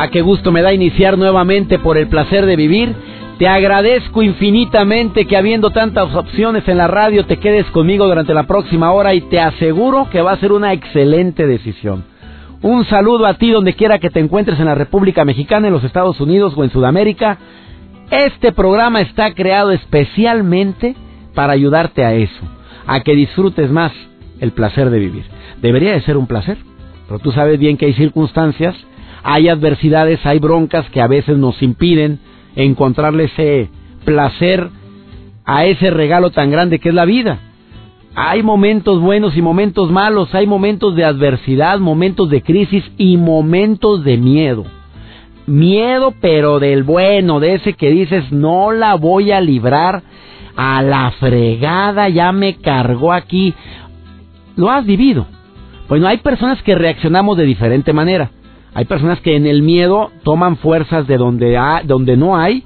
A qué gusto me da iniciar nuevamente por el placer de vivir. Te agradezco infinitamente que habiendo tantas opciones en la radio te quedes conmigo durante la próxima hora y te aseguro que va a ser una excelente decisión. Un saludo a ti donde quiera que te encuentres en la República Mexicana, en los Estados Unidos o en Sudamérica. Este programa está creado especialmente para ayudarte a eso, a que disfrutes más el placer de vivir. Debería de ser un placer, pero tú sabes bien que hay circunstancias, hay adversidades, hay broncas que a veces nos impiden encontrarle ese placer a ese regalo tan grande que es la vida. Hay momentos buenos y momentos malos, hay momentos de adversidad, momentos de crisis y momentos de miedo. Miedo pero del bueno, de ese que dices no la voy a librar a la fregada, ya me cargó aquí. Lo has vivido. Bueno, hay personas que reaccionamos de diferente manera. Hay personas que en el miedo toman fuerzas de donde, donde no hay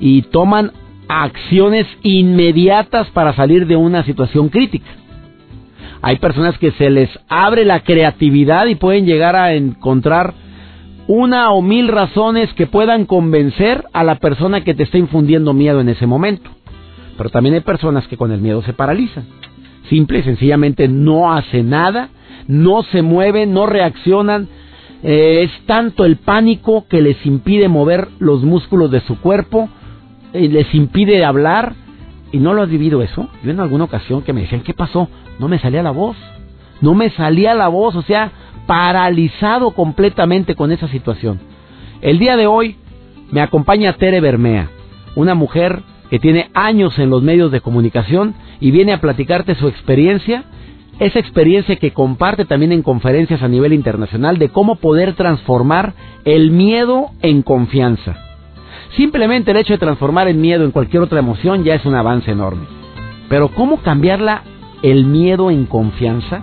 y toman acciones inmediatas para salir de una situación crítica. Hay personas que se les abre la creatividad y pueden llegar a encontrar una o mil razones que puedan convencer a la persona que te está infundiendo miedo en ese momento. Pero también hay personas que con el miedo se paralizan. Simple y sencillamente no hacen nada, no se mueven, no reaccionan. Eh, es tanto el pánico que les impide mover los músculos de su cuerpo les impide hablar. ¿Y no lo has vivido eso? Yo en alguna ocasión que me decían, ¿qué pasó? No me salía la voz. No me salía la voz, o sea, paralizado completamente con esa situación. El día de hoy me acompaña Tere Bermea, una mujer que tiene años en los medios de comunicación y viene a platicarte su experiencia, esa experiencia que comparte también en conferencias a nivel internacional de cómo poder transformar el miedo en confianza. Simplemente el hecho de transformar el miedo en cualquier otra emoción ya es un avance enorme. Pero ¿cómo cambiarla el miedo en confianza?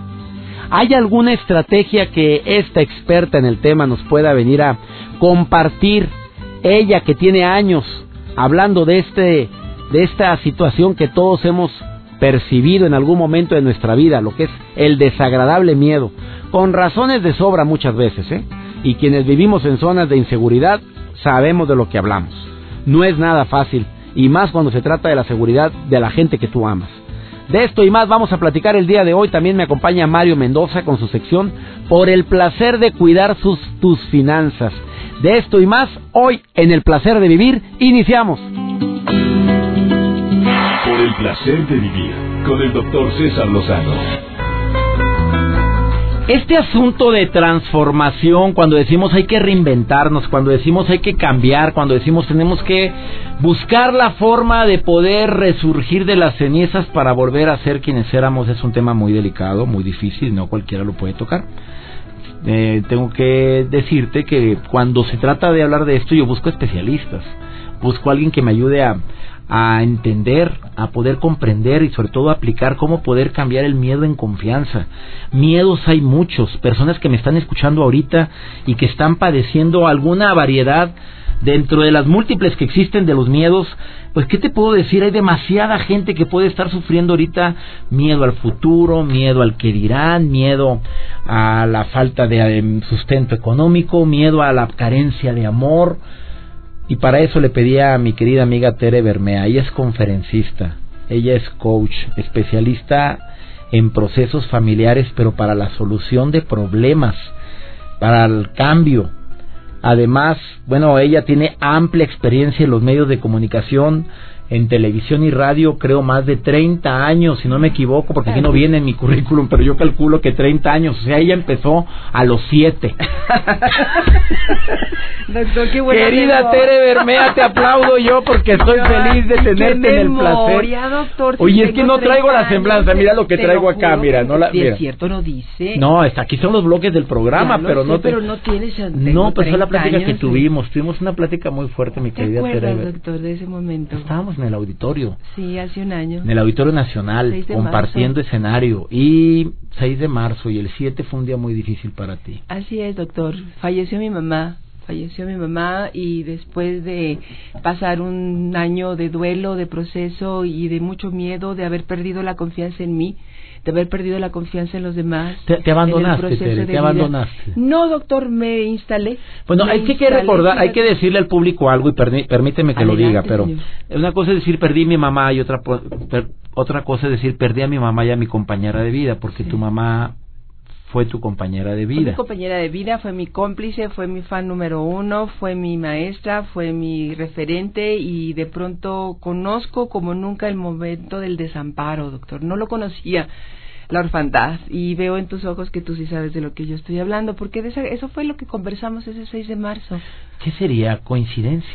¿Hay alguna estrategia que esta experta en el tema nos pueda venir a compartir? Ella que tiene años hablando de este de esta situación que todos hemos percibido en algún momento de nuestra vida, lo que es el desagradable miedo, con razones de sobra muchas veces, ¿eh? Y quienes vivimos en zonas de inseguridad sabemos de lo que hablamos. No es nada fácil, y más cuando se trata de la seguridad de la gente que tú amas. De esto y más vamos a platicar el día de hoy. También me acompaña Mario Mendoza con su sección Por el placer de cuidar tus finanzas. De esto y más, hoy en el placer de vivir, iniciamos. El placer de vivir con el doctor César Lozano. Este asunto de transformación, cuando decimos hay que reinventarnos, cuando decimos hay que cambiar, cuando decimos tenemos que buscar la forma de poder resurgir de las cenizas para volver a ser quienes éramos, es un tema muy delicado, muy difícil, no cualquiera lo puede tocar. Eh, tengo que decirte que cuando se trata de hablar de esto yo busco especialistas, busco a alguien que me ayude a, a entender, a poder comprender y sobre todo aplicar cómo poder cambiar el miedo en confianza. Miedos hay muchos, personas que me están escuchando ahorita y que están padeciendo alguna variedad dentro de las múltiples que existen de los miedos, pues ¿qué te puedo decir? Hay demasiada gente que puede estar sufriendo ahorita miedo al futuro, miedo al que dirán, miedo a la falta de em, sustento económico, miedo a la carencia de amor, y para eso le pedí a mi querida amiga Tere Bermea. Ella es conferencista, ella es coach, especialista en procesos familiares, pero para la solución de problemas, para el cambio. Además, bueno, ella tiene amplia experiencia en los medios de comunicación, en televisión y radio, creo, más de 30 años, si no me equivoco, porque aquí no viene en mi currículum, pero yo calculo que 30 años. O sea, ella empezó a los 7. Doctor, qué buena Querida Tere Bermea, te aplaudo yo porque estoy feliz de tenerte en el placer. Doctor, Oye, es que no traigo la semblanza, mira lo que traigo acá, mira, no la mira. es cierto, no dice. No, está aquí son los bloques del programa, pero no pero no tienes No, pero fue la plática que tuvimos, tuvimos una plática muy fuerte, mi querida Tere. ¿Te acuerdas, doctor, de ese momento? Estábamos en el auditorio. Sí, hace un año. En el Auditorio Nacional, compartiendo escenario y 6 de marzo y el 7 fue un día muy difícil para ti. Así es, doctor. Falleció mi mamá falleció mi mamá y después de pasar un año de duelo, de proceso y de mucho miedo de haber perdido la confianza en mí, de haber perdido la confianza en los demás. Te, abandonaste, te abandonaste. No, doctor, me instalé. Bueno, hay que, recordar, hay que decirle al público algo y permíteme que lo diga, pero una cosa es decir perdí mi mamá y otra otra cosa es decir perdí a mi mamá y a mi compañera de vida, porque tu mamá fue tu compañera de vida. Fue mi compañera de vida, fue mi cómplice, fue mi fan número uno, fue mi maestra, fue mi referente y de pronto conozco como nunca el momento del desamparo, doctor. No lo conocía la orfandad y veo en tus ojos que tú sí sabes de lo que yo estoy hablando, porque eso fue lo que conversamos ese 6 de marzo. ¿Qué sería coincidencia?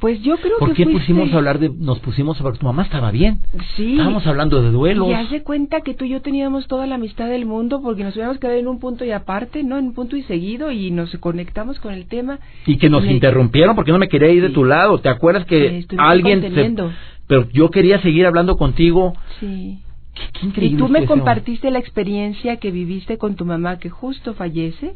Pues yo creo ¿Por que qué pusimos a hablar de, nos pusimos a hablar, tu mamá estaba bien? Sí. Estábamos hablando de duelos. Y hace cuenta que tú y yo teníamos toda la amistad del mundo porque nos hubiéramos quedado en un punto y aparte, ¿no? En un punto y seguido y nos conectamos con el tema. Y que nos interrumpieron porque no me quería ir de tu lado. ¿Te acuerdas que alguien... Pero yo quería seguir hablando contigo. Sí. Qué, increíble. Y tú me compartiste la experiencia que viviste con tu mamá que justo fallece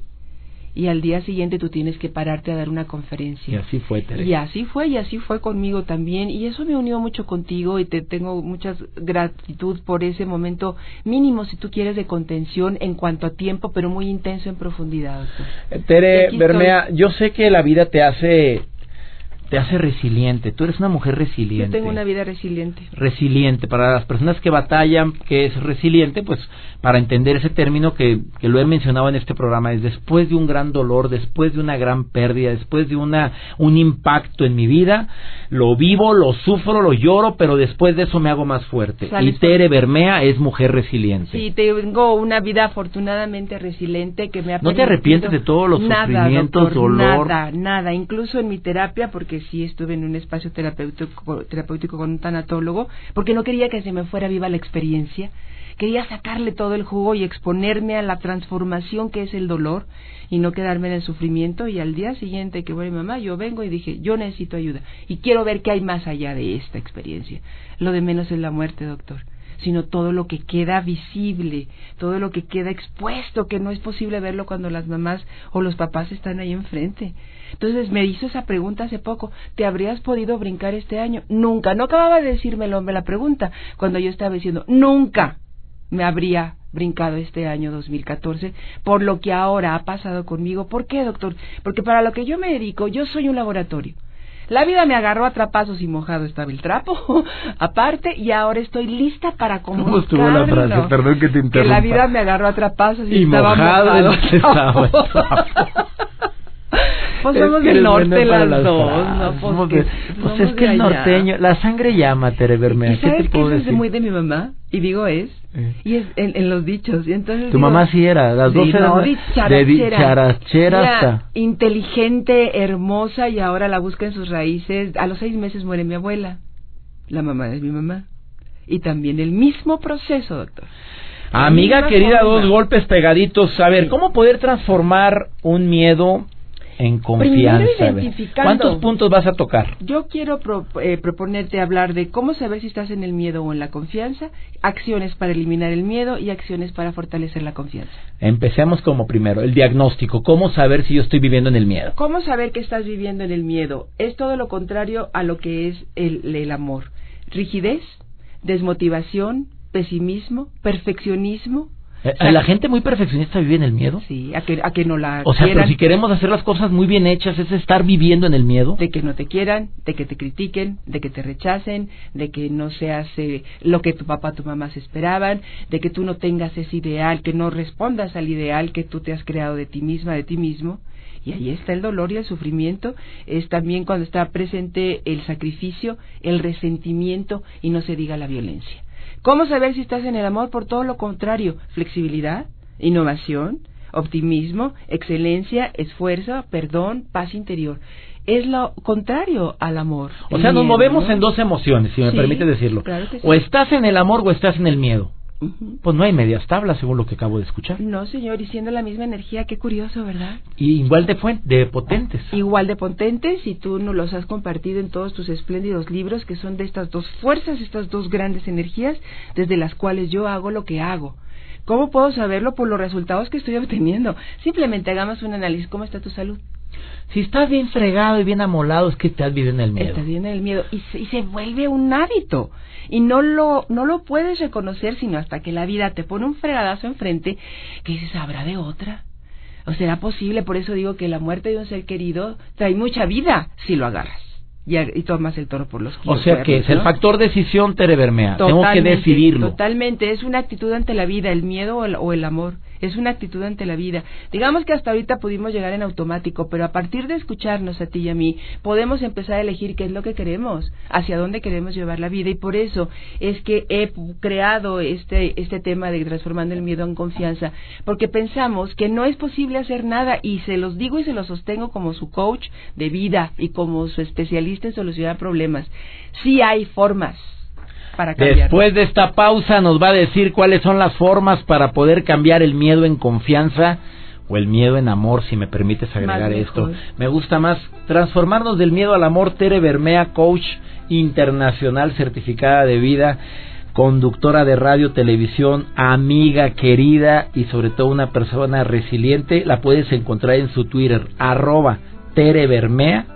y al día siguiente tú tienes que pararte a dar una conferencia. Y así fue, Teresa. Y así fue, y así fue conmigo también, y eso me unió mucho contigo y te tengo mucha gratitud por ese momento mínimo, si tú quieres, de contención en cuanto a tiempo, pero muy intenso en profundidad. Tere Bermea, yo sé que la vida te hace te hace resiliente. Tú eres una mujer resiliente. Yo tengo una vida resiliente. Resiliente. Para las personas que batallan, que es resiliente, pues para entender ese término que, que lo he mencionado en este programa, es después de un gran dolor, después de una gran pérdida, después de una, un impacto en mi vida, lo vivo, lo sufro, lo lloro, pero después de eso me hago más fuerte. y Tere Bermea es mujer resiliente. Sí, tengo una vida afortunadamente resiliente que me ha ¿No te arrepientes de todos los sufrimientos, dolor? Nada, nada. Incluso en mi terapia, porque sí estuve en un espacio terapéutico, terapéutico con un tanatólogo, porque no quería que se me fuera viva la experiencia. Quería sacarle todo el jugo y exponerme a la transformación que es el dolor y no quedarme en el sufrimiento. Y al día siguiente que voy mamá, yo vengo y dije, yo necesito ayuda y quiero ver qué hay más allá de esta experiencia. Lo de menos es la muerte, doctor sino todo lo que queda visible, todo lo que queda expuesto, que no es posible verlo cuando las mamás o los papás están ahí enfrente. Entonces me hizo esa pregunta hace poco, ¿te habrías podido brincar este año? Nunca, no acababa de decirme el hombre la pregunta, cuando yo estaba diciendo, nunca me habría brincado este año 2014 por lo que ahora ha pasado conmigo. ¿Por qué, doctor? Porque para lo que yo me dedico, yo soy un laboratorio. La vida me agarró a trapazos y mojado estaba el trapo, aparte, y ahora estoy lista para comunicarlo. ¿Cómo estuvo la frase? Perdón que te interrumpa. Que la vida me agarró a trapazos y, estaba mojado. estaba Pues somos del norte las dos, ¿no? Pues, pues es que el norteño, la sangre llama, Tere Bermea. ¿Qué te puedo decir? Es muy de mi mamá, y digo es, eh. y es en, los dichos. Y entonces tu mamá sí era, las dos eran de dicharachera inteligente, hermosa, y ahora la busca en sus raíces. A los seis meses muere mi abuela, la mamá de mi mamá. Y también el mismo proceso, doctor. Amiga querida, dos golpes pegaditos. A ver, ¿cómo poder transformar un miedo en confianza. ¿Cuántos puntos vas a tocar? Yo quiero eh, proponerte hablar de cómo saber si estás en el miedo o en la confianza, acciones para eliminar el miedo y acciones para fortalecer la confianza. Empecemos como primero, el diagnóstico. ¿Cómo saber si yo estoy viviendo en el miedo? ¿Cómo saber que estás viviendo en el miedo? Es todo lo contrario a lo que es el, el amor. Rigidez, desmotivación, pesimismo, perfeccionismo, Eh, ¿La gente muy perfeccionista vive en el miedo? Sí, a que, a que no la O sea, pero si queremos hacer las cosas muy bien hechas, ¿es estar viviendo en el miedo? De que no te quieran, de que te critiquen, de que te rechacen, de que no seas eh, lo que tu papá, tu mamá se esperaban, de que tú no tengas ese ideal, que no respondas al ideal que tú te has creado de ti misma, de ti mismo. Y ahí está el dolor y el sufrimiento. Es también cuando está presente el sacrificio, el resentimiento y no se diga la violencia. ¿Cómo saber si estás en el amor? Por todo lo contrario, flexibilidad, innovación, optimismo, excelencia, esfuerzo, perdón, paz interior. Es lo contrario al amor. O sea, nos movemos en dos emociones, si me permite decirlo. O estás en el amor o estás en el miedo. Pues no hay medias tablas, según lo que acabo de escuchar. No, señor, y siendo la misma energía, qué curioso, ¿verdad? Y igual de, de potentes. Igual de potentes, y tú nos los has compartido en todos tus espléndidos libros, que son de estas dos fuerzas, estas dos grandes energías, desde las cuales yo hago lo que hago. ¿Cómo puedo saberlo? Por los resultados que estoy obteniendo. Simplemente hagamos un análisis. ¿Cómo está tu salud? Si estás bien fregado y bien amolado, es que estás viviendo en el miedo. Estás en el miedo. Y se, y se vuelve un hábito. Y no lo, no lo puedes reconocer sino hasta que la vida te pone un fregadazo enfrente que dices, ¿habrá de otra? ¿O será posible? Por eso digo que la muerte de un ser querido trae mucha vida si lo agarras y, tomas el toro por los O sea que es el factor decisión Tere Tengo que decidirlo. Totalmente, es una actitud ante la vida, el miedo o el, amor. Es una actitud ante la vida. Digamos que hasta ahorita pudimos llegar en automático, pero a partir de escucharnos a ti y a mí, podemos empezar a elegir qué es lo que queremos, hacia dónde queremos llevar la vida. Y por eso es que he creado este, este tema de transformando el miedo en confianza, porque pensamos que no es posible hacer nada y se los digo y se los sostengo como su coach de vida y como su especialista en solucionar problemas. Sí hay formas para. Después de esta pausa nos va a decir cuáles son las formas para poder cambiar el miedo en confianza o el miedo en amor, si me permites agregar esto. Me gusta más transformarnos del miedo al amor. Tere Bermea, coach internacional certificada de vida, conductora de radio, televisión, amiga querida y sobre todo una persona resiliente. La puedes encontrar en su Twitter, arroba Tere Bermea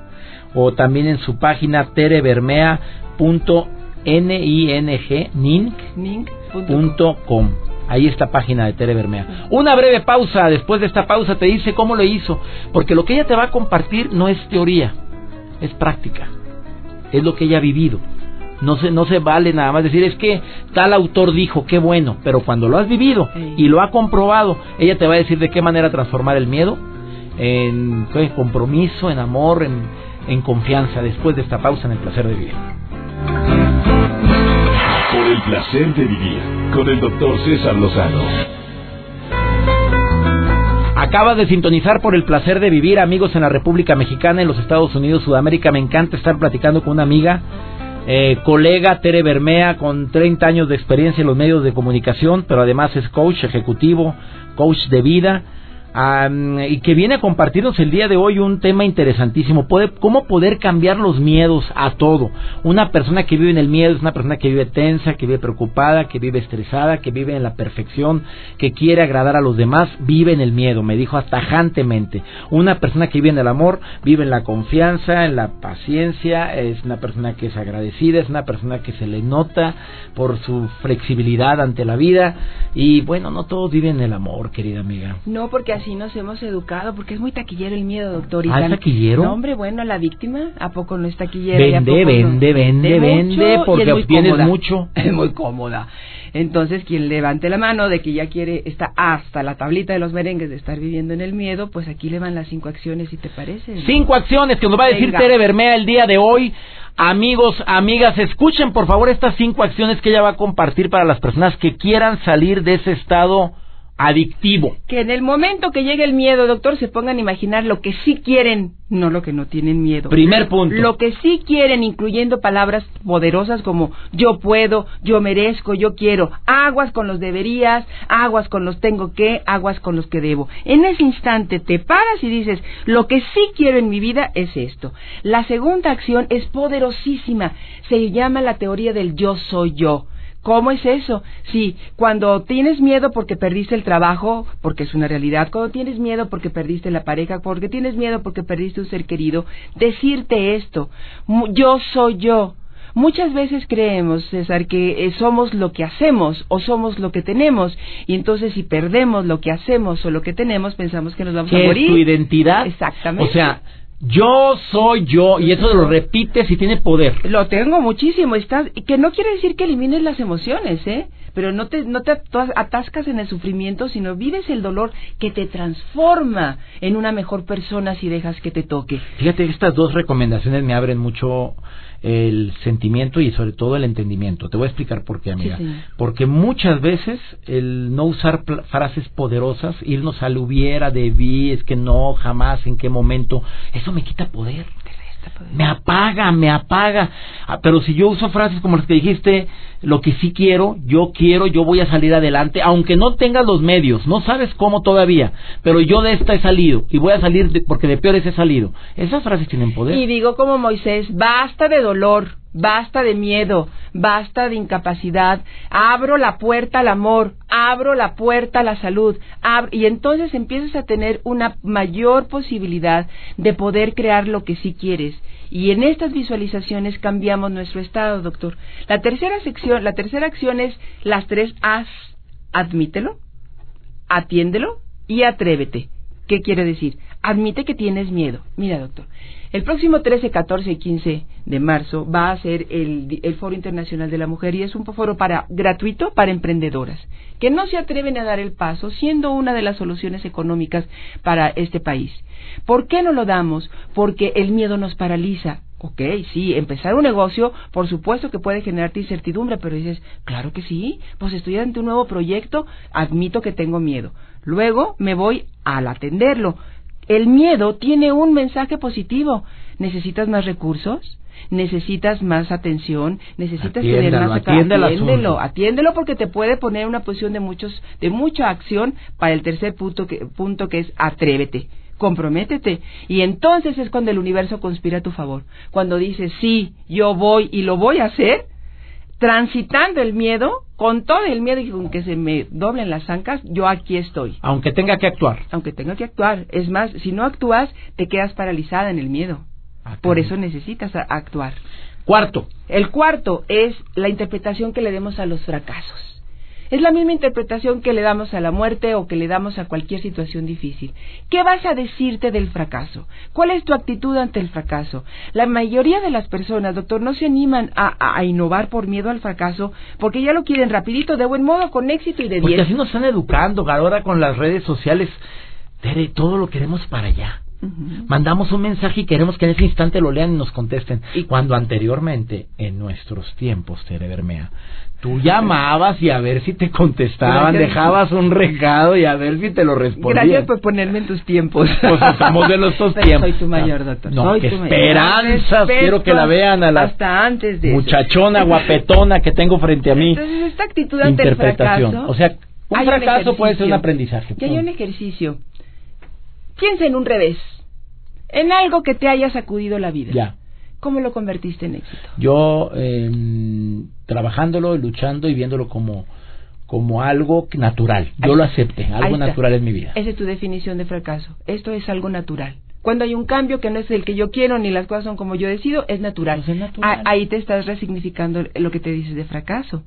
o también en su página terebermea.ning.com. Ahí está página de Tere Bermea. Una breve pausa. Después de esta pausa te dice cómo lo hizo. Porque lo que ella te va a compartir no es teoría, es práctica. Es lo que ella ha vivido. No se, no se vale nada más decir, es que tal autor dijo, qué bueno. Pero cuando lo has vivido y lo ha comprobado, ella te va a decir de qué manera transformar el miedo en compromiso, en amor, en, en confianza después de esta pausa en el placer de vivir. Por el placer de vivir con el doctor César Lozano. Acabas de sintonizar por el placer de vivir, amigos en la República Mexicana, en los Estados Unidos, Sudamérica. Me encanta estar platicando con una amiga, eh, colega Tere Bermea, con 30 años de experiencia en los medios de comunicación, pero además es coach ejecutivo, coach de vida y que viene a compartirnos el día de hoy un tema interesantísimo, cómo poder cambiar los miedos a todo. Una persona que vive en el miedo es una persona que vive tensa, que vive preocupada, que vive estresada, que vive en la perfección, que quiere agradar a los demás, vive en el miedo, me dijo tajantemente. Una persona que vive en el amor, vive en la confianza, en la paciencia, es una persona que es agradecida, es una persona que se le nota por su flexibilidad ante la vida y bueno, no todos viven en el amor, querida amiga. No, porque así nos hemos educado, porque es muy taquillero el miedo, doctor. ¿Ah, es taquillero? No, hombre, bueno, la víctima, ¿a poco no es taquillero? Vende, vende, vende, vende, porque obtienes mucho. Es muy cómoda. Entonces, quien levante la mano de que ya quiere, está hasta la tablita de los merengues de estar viviendo en el miedo, pues aquí le van las cinco acciones, si te parece. Cinco acciones que nos va a decir Tere Bermea el día de hoy. Amigos, amigas, escuchen por favor estas cinco acciones que ella va a compartir para las personas que quieran salir de ese estado adictivo. Que en el momento que llegue el miedo, doctor, se pongan a imaginar lo que sí quieren, no lo que no tienen miedo. Primer punto. Lo que sí quieren, incluyendo palabras poderosas como yo puedo, yo merezco, yo quiero. Aguas con los deberías, aguas con los tengo que, aguas con los que debo. En ese instante te paras y dices, lo que sí quiero en mi vida es esto. La segunda acción es poderosísima. Se llama la teoría del yo soy yo. ¿Cómo es eso? Sí, cuando tienes miedo porque perdiste el trabajo, porque es una realidad, cuando tienes miedo porque perdiste la pareja, porque tienes miedo porque perdiste un ser querido, decirte esto, yo soy yo, Muchas veces creemos, César, que eh, somos lo que hacemos o somos lo que tenemos, y entonces si perdemos lo que hacemos o lo que tenemos, pensamos que nos vamos a morir. Es tu identidad. Exactamente. O sea, yo soy yo, y eso lo repites y tiene poder. Lo tengo muchísimo, estás, que no quiere decir que elimines las emociones, ¿eh? Pero no te, no te atascas en el sufrimiento, sino vives el dolor que te transforma en una mejor persona si dejas que te toque. Fíjate, estas dos recomendaciones me abren mucho el sentimiento y sobre todo el entendimiento. Te voy a explicar por qué, amiga. Porque muchas veces el no usar frases poderosas, irnos al hubiera, debí, es que no, jamás, en qué momento, eso me quita poder me apaga, me apaga. Ah, pero si yo uso frases como las que dijiste, lo que sí quiero, yo quiero, yo voy a salir adelante, aunque no tengas los medios, no sabes cómo todavía, pero yo de esta he salido y voy a salir porque de peores he salido. Esas frases tienen poder. Y digo como Moisés, basta de dolor, basta de miedo, basta de incapacidad, abro la puerta al amor, abro la puerta a la salud, y entonces empiezas a tener una mayor posibilidad de poder crear lo que sí quieres. Y en estas visualizaciones cambiamos nuestro estado, doctor. La tercera sección, la tercera acción es las tres As. Admítelo, atiéndelo y atrévete. ¿Qué quiere decir? Admite que tienes miedo. Mira, doctor, el próximo 13, 14 y 15 de marzo va a ser el, el, Foro Internacional de la Mujer y es un foro para, gratuito para emprendedoras que no se atreven a dar el paso siendo una de las soluciones económicas para este país. ¿Por qué no lo damos? Porque el miedo nos paraliza. Ok, sí, empezar un negocio, por supuesto que puede generarte incertidumbre, pero dices, claro que sí, pues estoy ante un nuevo proyecto, admito que tengo miedo. Luego me voy al atenderlo. El miedo tiene un mensaje positivo. ¿Necesitas más recursos? necesitas más atención, necesitas tener más atiéndelo, atiéndelo porque te puede poner en una posición de muchos de mucha acción para el tercer punto que punto que es atrévete comprométete. Y entonces es cuando el universo conspira a tu favor. Cuando dices, sí, yo voy y lo voy a hacer, transitando el miedo, con todo el miedo y con que se me doblen las ancas, yo aquí estoy. Aunque tenga que actuar. Aunque tenga que actuar. Es más, si no actúas, te quedas paralizada en el miedo. Ah, Por eso necesitas actuar. Cuarto. El cuarto es la interpretación que le demos a los fracasos. Es la misma interpretación que le damos a la muerte o que le damos a cualquier situación difícil. ¿Qué vas a decirte del fracaso? ¿Cuál es tu actitud ante el fracaso? La mayoría de las personas, doctor, no se animan a, innovar por miedo al fracaso porque ya lo quieren rapidito, de buen modo, con éxito y de bien. Porque así nos están educando, ahora con las redes sociales. Tere, todo lo queremos para allá. Mandamos un mensaje y queremos que en ese instante lo lean y nos contesten. Y cuando anteriormente, en nuestros tiempos, Tere Bermea, tú llamabas y a ver si te contestaban, dejabas un recado y a ver si te lo respondían. Gracias por ponerme en tus tiempos. Pues estamos de los dos tiempos. Soy tu mayor, doctor. No, qué esperanzas. Quiero que la vean a la hasta antes de muchachona guapetona que tengo frente a mí. Entonces, esta actitud ante el fracaso. O sea, un fracaso puede ser un aprendizaje. Hay un ejercicio Piensa en un revés, en algo que te haya sacudido la vida. Ya. ¿Cómo lo convertiste en éxito? Yo, eh, trabajándolo, luchando y viéndolo como, como algo natural. Yo lo acepté, algo natural en mi vida. Esa es tu definición de fracaso. Esto es algo natural. Cuando hay un cambio que no es el que yo quiero ni las cosas son como yo decido, es natural. Pues es natural. ahí te estás resignificando lo que te dices de fracaso.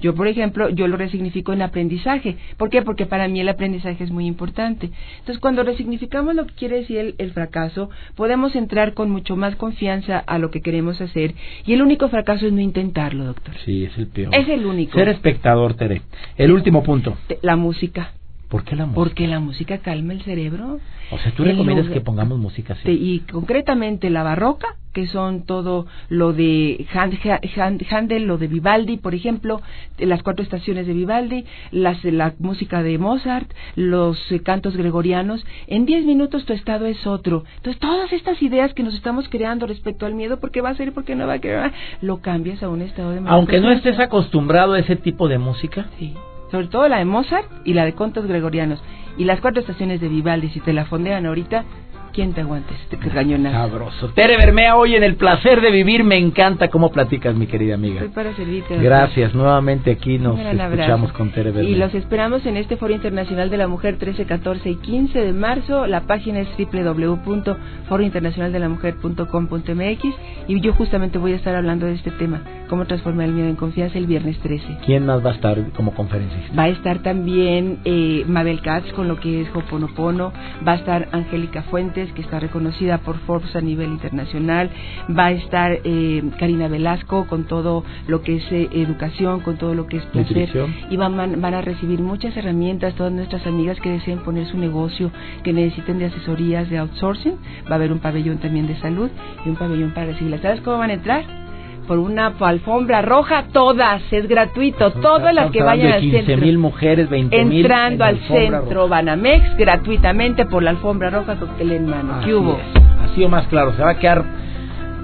Yo, por ejemplo, yo lo resignifico en aprendizaje. ¿Por qué? Porque para mí el aprendizaje es muy importante. Entonces, cuando resignificamos lo que quiere decir el, fracaso, podemos entrar con mucho más confianza a lo que queremos hacer. Y el único fracaso es no intentarlo, doctor. Sí, es el peor. Es el único. Ser espectador, Tere. El último punto. La música. ¿Por qué la música? Porque la música calma el cerebro. O sea, tú recomiendas que pongamos música así. Y concretamente la barroca, que son todo lo de Handel, lo de Vivaldi, por ejemplo, las cuatro estaciones de Vivaldi, las, la música de Mozart, los eh, cantos gregorianos. En diez minutos tu estado es otro. Entonces, todas estas ideas que nos estamos creando respecto al miedo, ¿por qué va a ser, por qué no va a quedar? Lo cambias a un estado de Aunque no estés acostumbrado a ese tipo de música. Sí sobre todo la de Mozart y la de contos gregorianos. Y las cuatro estaciones de Vivaldi, si te la fondean ahorita, ¿quién te aguanta este cañonazo? Sabroso. Tere Bermea, hoy en El Placer de Vivir, me encanta cómo platicas, mi querida amiga. Soy para servirte. Gracias, nuearmente aquí nos escuchamos con Tere Bermea. Y los esperamos en este Foro Internacional de la Mujer 13, 14 y 15 de marzo. La página es www.forointernacionaldelamujer.com.mx y yo justamente voy a estar hablando de este tema cómo transformar el miedo en confianza el viernes 13. ¿Quién más va a estar como conferencista? Va a estar también eh, Mabel Katz con lo que es Hoponopono, va a estar Angélica Fuentes, que está reconocida por Forbes a nivel internacional, va a estar eh, Karina Velasco con todo lo que es eh, educación, con todo lo que es placer, y van, van a recibir muchas herramientas, todas nuestras amigas que deseen poner su negocio, que necesiten de asesorías de outsourcing, va a haber un pabellón también de salud y un pabellón para recibirlas. ¿Sabes cómo van a entrar? Por una alfombra roja, todas, es gratuito, todas las que vayan al centro. mil mujeres, 20 Entrando al centro Banamex gratuitamente por la alfombra roja, cóctel en mano. ¿Qué hubo? Así o más claro, se va a quedar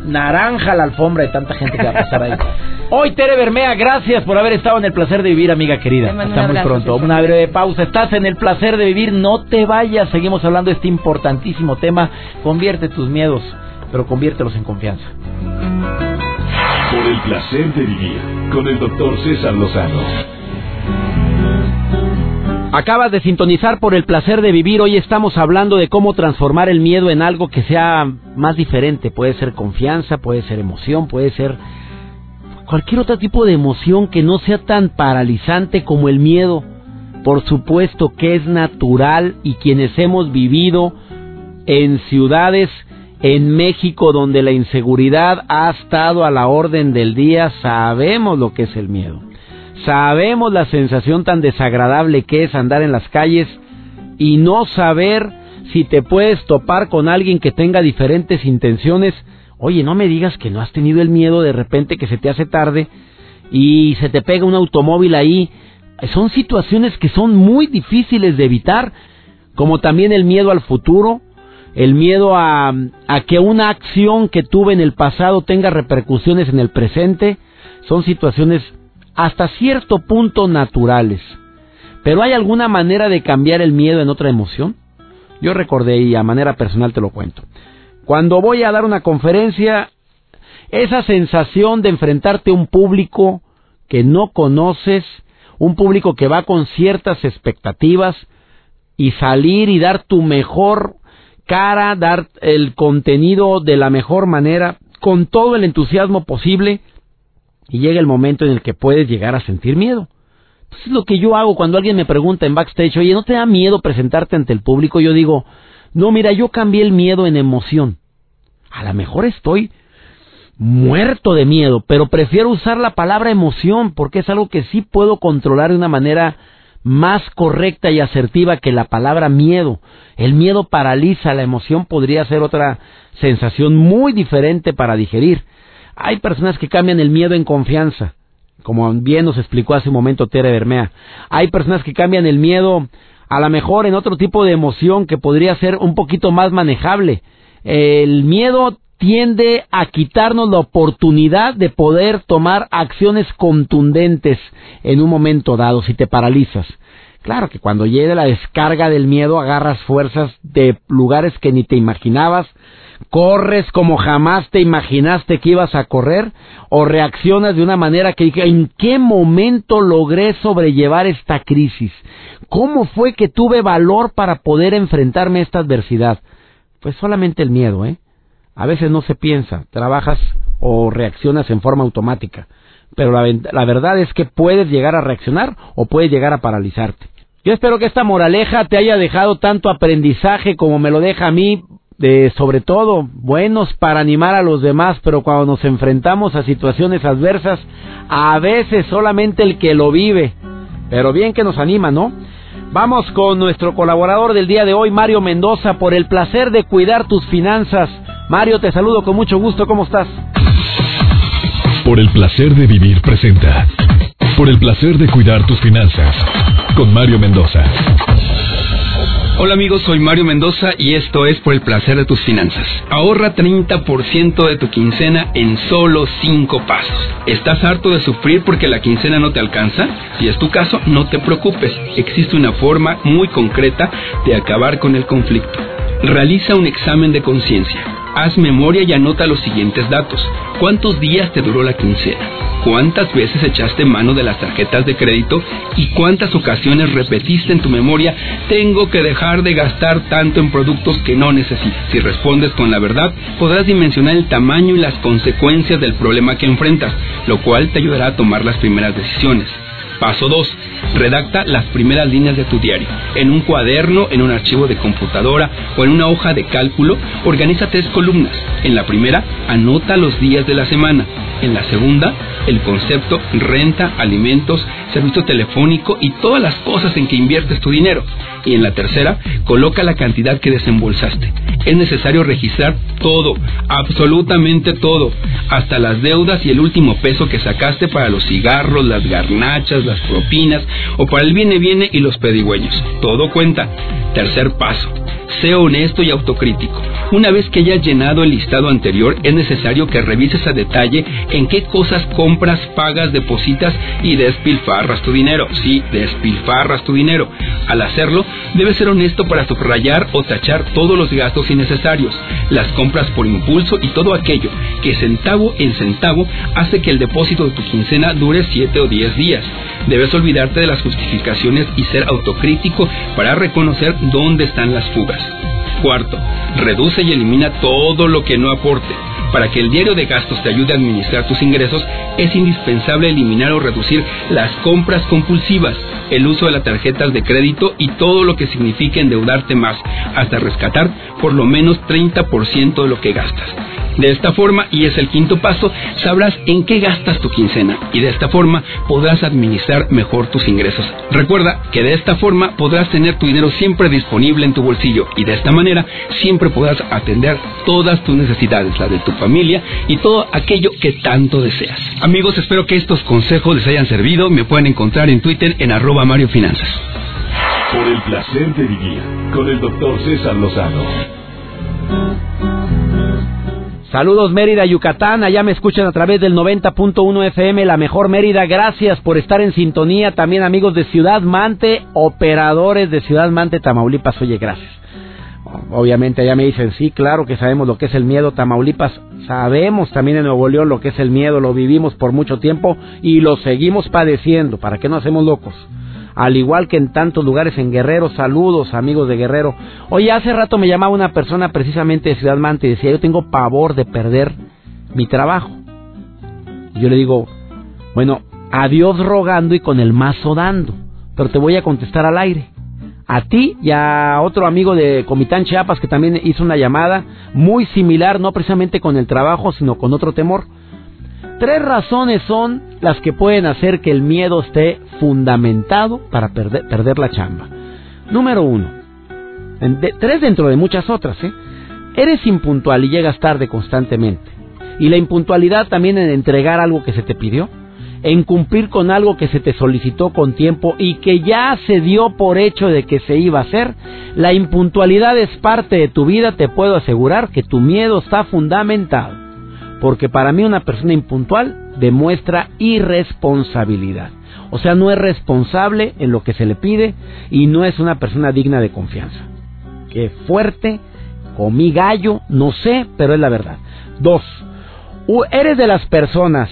naranja la alfombra de tanta gente que va a pasar ahí. Hoy, Tere Bermea, gracias por haber estado en el placer de vivir, amiga querida. Hasta muy pronto. Una breve pausa. Estás en el placer de vivir, no te vayas. Seguimos hablando de este importantísimo tema. Convierte tus miedos, pero conviértelos en confianza. Por el placer de vivir con el doctor César Lozano. Acabas de sintonizar por el placer de vivir. Hoy estamos hablando de cómo transformar el miedo en algo que sea más diferente. Puede ser confianza, puede ser emoción, puede ser cualquier otro tipo de emoción que no sea tan paralizante como el miedo. Por supuesto que es natural y quienes hemos vivido en ciudades en México, donde la inseguridad ha estado a la orden del día, sabemos lo que es el miedo. Sabemos la sensación tan desagradable que es andar en las calles y no saber si te puedes topar con alguien que tenga diferentes intenciones. Oye, no me digas que no has tenido el miedo de repente que se te hace tarde y se te pega un automóvil ahí. Son situaciones que son muy difíciles de evitar, como también el miedo al futuro, el miedo a, que una acción que tuve en el pasado tenga repercusiones en el presente, son situaciones hasta cierto punto naturales. Pero ¿hay alguna manera de cambiar el miedo en otra emoción? Yo recordé y a manera personal te lo cuento. Cuando voy a dar una conferencia, esa sensación de enfrentarte a un público que no conoces, un público que va con ciertas expectativas, y salir y dar tu mejor cara, dar el contenido de la mejor manera, con todo el entusiasmo posible, y llega el momento en el que puedes llegar a sentir miedo. Entonces lo que yo hago cuando alguien me pregunta en backstage, oye, ¿no te da miedo presentarte ante el público? Yo digo, no, mira, yo cambié el miedo en emoción. A lo mejor estoy muerto de miedo, pero prefiero usar la palabra emoción porque es algo que sí puedo controlar de una manera más correcta y asertiva que la palabra miedo. El miedo paraliza, la emoción podría ser otra sensación muy diferente para digerir. Hay personas que cambian el miedo en confianza, como bien nos explicó hace un momento Tere Bermea. Hay personas que cambian el miedo a lo mejor en otro tipo de emoción que podría ser un poquito más manejable. El miedo tiende a quitarnos la oportunidad de poder tomar acciones contundentes en un momento dado si te paralizas. Claro que cuando llegue la descarga del miedo agarras fuerzas de lugares que ni te imaginabas, corres como jamás te imaginaste que ibas a correr o reaccionas de una manera que ¿en qué momento logré sobrellevar esta crisis? ¿Cómo fue que tuve valor para poder enfrentarme a esta adversidad? Pues solamente el miedo, ¿eh? A veces no se piensa, trabajas o reaccionas en forma automática. Pero la, verdad es que puedes llegar a reaccionar o puedes llegar a paralizarte. Yo espero que esta moraleja te haya dejado tanto aprendizaje como me lo deja a mí, de sobre todo buenos para animar a los demás, pero cuando nos enfrentamos a situaciones adversas, a veces solamente el que lo vive, pero bien que nos anima, ¿no? Vamos con nuestro colaborador del día de hoy, Mario Mendoza, por el placer de cuidar tus finanzas. Mario, te saludo con mucho gusto, ¿cómo estás? Por el placer de vivir presenta. Por el placer de cuidar tus finanzas. Con Mario Mendoza. Hola amigos, soy Mario Mendoza y esto es por el placer de tus finanzas. Ahorra 30% de tu quincena en solo 5 pasos. ¿Estás harto de sufrir porque la quincena no te alcanza? Si es tu caso, no te preocupes. Existe una forma muy concreta de acabar con el conflicto Realiza un examen de conciencia. Haz memoria y anota los siguientes datos. ¿Cuántos días te duró la quincena? ¿Cuántas veces echaste mano de las tarjetas de crédito y cuántas ocasiones repetiste en tu memoria tengo que dejar de gastar tanto en productos que no necesito? Si respondes con la verdad, podrás dimensionar el tamaño y las consecuencias del problema que enfrentas, lo cual te ayudará a tomar las primeras decisiones. Paso 2. Redacta las primeras líneas de tu diario. En un cuaderno, en un archivo de computadora o en una hoja de cálculo, organiza tres columnas. En la primera, anota los días de la semana. En la segunda, el concepto renta, alimentos, servicio telefónico y todas las cosas en que inviertes tu dinero. Y en la tercera, coloca la cantidad que desembolsaste. Es necesario registrar todo, absolutamente todo, hasta las deudas y el último peso que sacaste para los cigarros, las garnachas, las propinas o para el viene viene y los pedigüeños. Todo cuenta. Tercer paso. Sé honesto y autocrítico. Una vez que hayas llenado el listado anterior, es necesario que revises a detalle en qué cosas compras, pagas, depositas y despilfarras tu dinero. Sí, despilfarras tu dinero. Al hacerlo, debes ser honesto para subrayar o tachar todos los gastos innecesarios, las compras por impulso y todo aquello que centavo en centavo hace que el depósito de tu quincena dure 7 o 10 días. Debes olvidarte de las justificaciones y ser autocrítico para reconocer dónde están las fugas. Cuarto, reduce y elimina todo lo que no aporte. Para que el diario de gastos te ayude a administrar tus ingresos, es indispensable eliminar o reducir las compras compulsivas, el uso de las tarjetas de crédito y todo lo que signifique endeudarte más, hasta rescatar por lo menos 30% de lo que gastas. De esta forma, y es el quinto paso, sabrás en qué gastas tu quincena y de esta forma podrás administrar mejor tus ingresos. Recuerda que de esta forma podrás tener tu dinero siempre disponible en tu bolsillo y de esta manera siempre podrás atender todas tus necesidades, la de tu familia y todo aquello que tanto deseas. Amigos, espero que estos consejos les hayan servido. Me pueden encontrar en Twitter en arroba Mario Finanzas. Por el placer de vivir con el doctor César Lozano. Saludos Mérida, Yucatán, allá me escuchan a través del 90.1 FM, la mejor Mérida, gracias por estar en sintonía, también amigos de Ciudad Mante, operadores de Ciudad Mante, Tamaulipas, oye, gracias. Obviamente allá me dicen, sí, claro que sabemos lo que es el miedo, Tamaulipas, sabemos también en Nuevo León lo que es el miedo, lo vivimos por mucho tiempo y lo seguimos padeciendo, ¿para qué no hacemos locos? al igual que en tantos lugares en Guerrero. Saludos, amigos de Guerrero. Oye, hace rato me llamaba una persona precisamente de Ciudad Mante y decía, yo tengo pavor de perder mi trabajo. Y yo le digo, bueno, a Dios rogando y con el mazo dando, pero te voy a contestar al aire. A ti y a otro amigo de Comitán Chiapas que también hizo una llamada muy similar, no precisamente con el trabajo, sino con otro temor. Tres razones son las que pueden hacer que el miedo esté fundamentado para perder, la chamba. Número uno, tres dentro de muchas otras, ¿eh? Eres impuntual y llegas tarde constantemente. Y la impuntualidad también en entregar algo que se te pidió, en cumplir con algo que se te solicitó con tiempo y que ya se dio por hecho de que se iba a hacer. La impuntualidad es parte de tu vida, te puedo asegurar que tu miedo está fundamentado porque para mí una persona impuntual demuestra irresponsabilidad. O sea, no es responsable en lo que se le pide y no es una persona digna de confianza. Qué fuerte, comí gallo, no sé, pero es la verdad. Dos, eres de las personas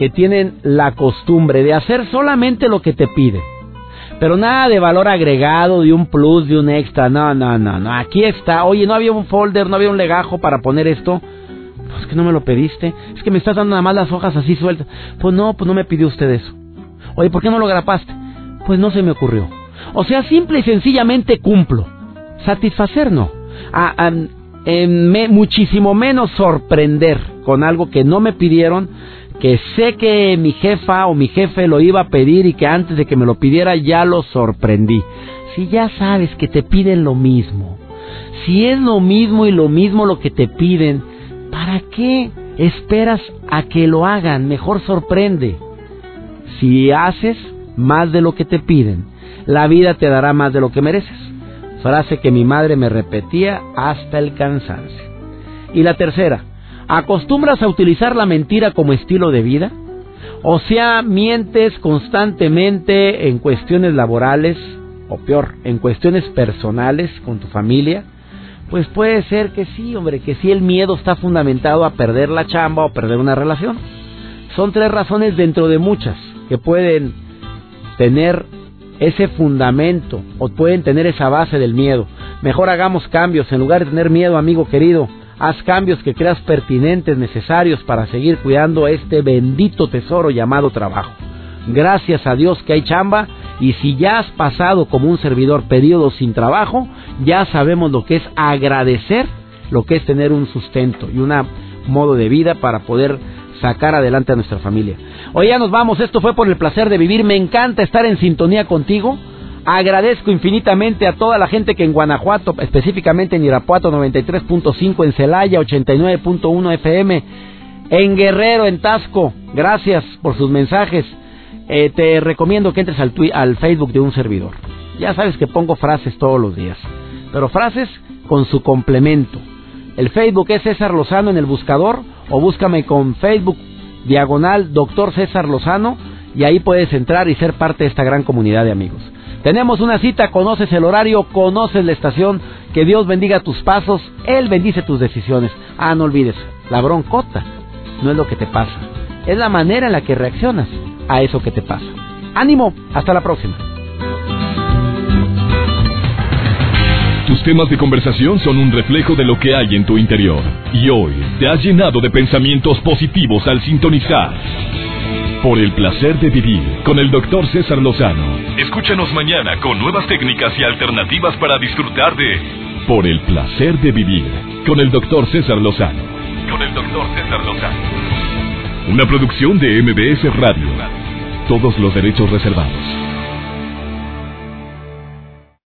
que tienen la costumbre de hacer solamente lo que te pide. Pero nada de valor agregado, de un plus, de un extra. No, no, no, no. Aquí está. Oye, no había un folder, no había un legajo para poner esto. Pues que no me lo pediste. Es que me estás dando nada más las hojas así sueltas. Pues no, pues no me pidió usted eso. Oye, ¿por qué no lo grapaste? Pues no se me ocurrió. O sea, simple y sencillamente cumplo. Satisfacer no. A, muchísimo menos sorprender con algo que no me pidieron, que sé que mi jefa o mi jefe lo iba a pedir y que antes de que me lo pidiera ya lo sorprendí. Si ya sabes que te piden lo mismo, si es lo mismo y lo mismo lo que te piden, ¿Para qué esperas a que lo hagan? Mejor sorprende. Si haces más de lo que te piden, la vida te dará más de lo que mereces. Frase que mi madre me repetía hasta el cansancio. Y la tercera, ¿acostumbras a utilizar la mentira como estilo de vida? O sea, mientes constantemente en cuestiones laborales, o peor, en cuestiones personales con tu familia, Pues puede ser que sí, hombre, que sí el miedo está fundamentado a perder la chamba o perder una relación. Son tres razones dentro de muchas que pueden tener ese fundamento o pueden tener esa base del miedo. Mejor hagamos cambios, en lugar de tener miedo, amigo querido, haz cambios que creas pertinentes, necesarios para seguir cuidando este bendito tesoro llamado trabajo. Gracias a Dios que hay chamba y si ya has pasado como un servidor periodo sin trabajo, ya sabemos lo que es agradecer, lo que es tener un sustento y un modo de vida para poder sacar adelante a nuestra familia. Hoy ya nos vamos, esto fue por el placer de vivir, me encanta estar en sintonía contigo. Agradezco infinitamente a toda la gente que en Guanajuato, específicamente en Irapuato 93.5, en Celaya 89.1 FM, en Guerrero, en Tasco, gracias por sus mensajes. Eh, te recomiendo que entres al, al Facebook de un servidor. Ya sabes que pongo frases todos los días, pero frases con su complemento. El Facebook es César Lozano en el buscador o búscame con Facebook diagonal Doctor César Lozano y ahí puedes entrar y ser parte de esta gran comunidad de amigos. Tenemos una cita, conoces el horario, conoces la estación, que Dios bendiga tus pasos, Él bendice tus decisiones. Ah, no olvides, la broncota no es lo que te pasa, es la manera en la que reaccionas a eso que te pasa. Ánimo, hasta la próxima. Tus temas de conversación son un reflejo de lo que hay en tu interior. Y hoy te has llenado de pensamientos positivos al sintonizar. Por el placer de vivir con el doctor César Lozano. Escúchanos mañana con nuevas técnicas y alternativas para disfrutar de Por el placer de vivir con el doctor César Lozano. Con el doctor César Lozano. Una producción de MBS Radio. Todos los derechos reservados.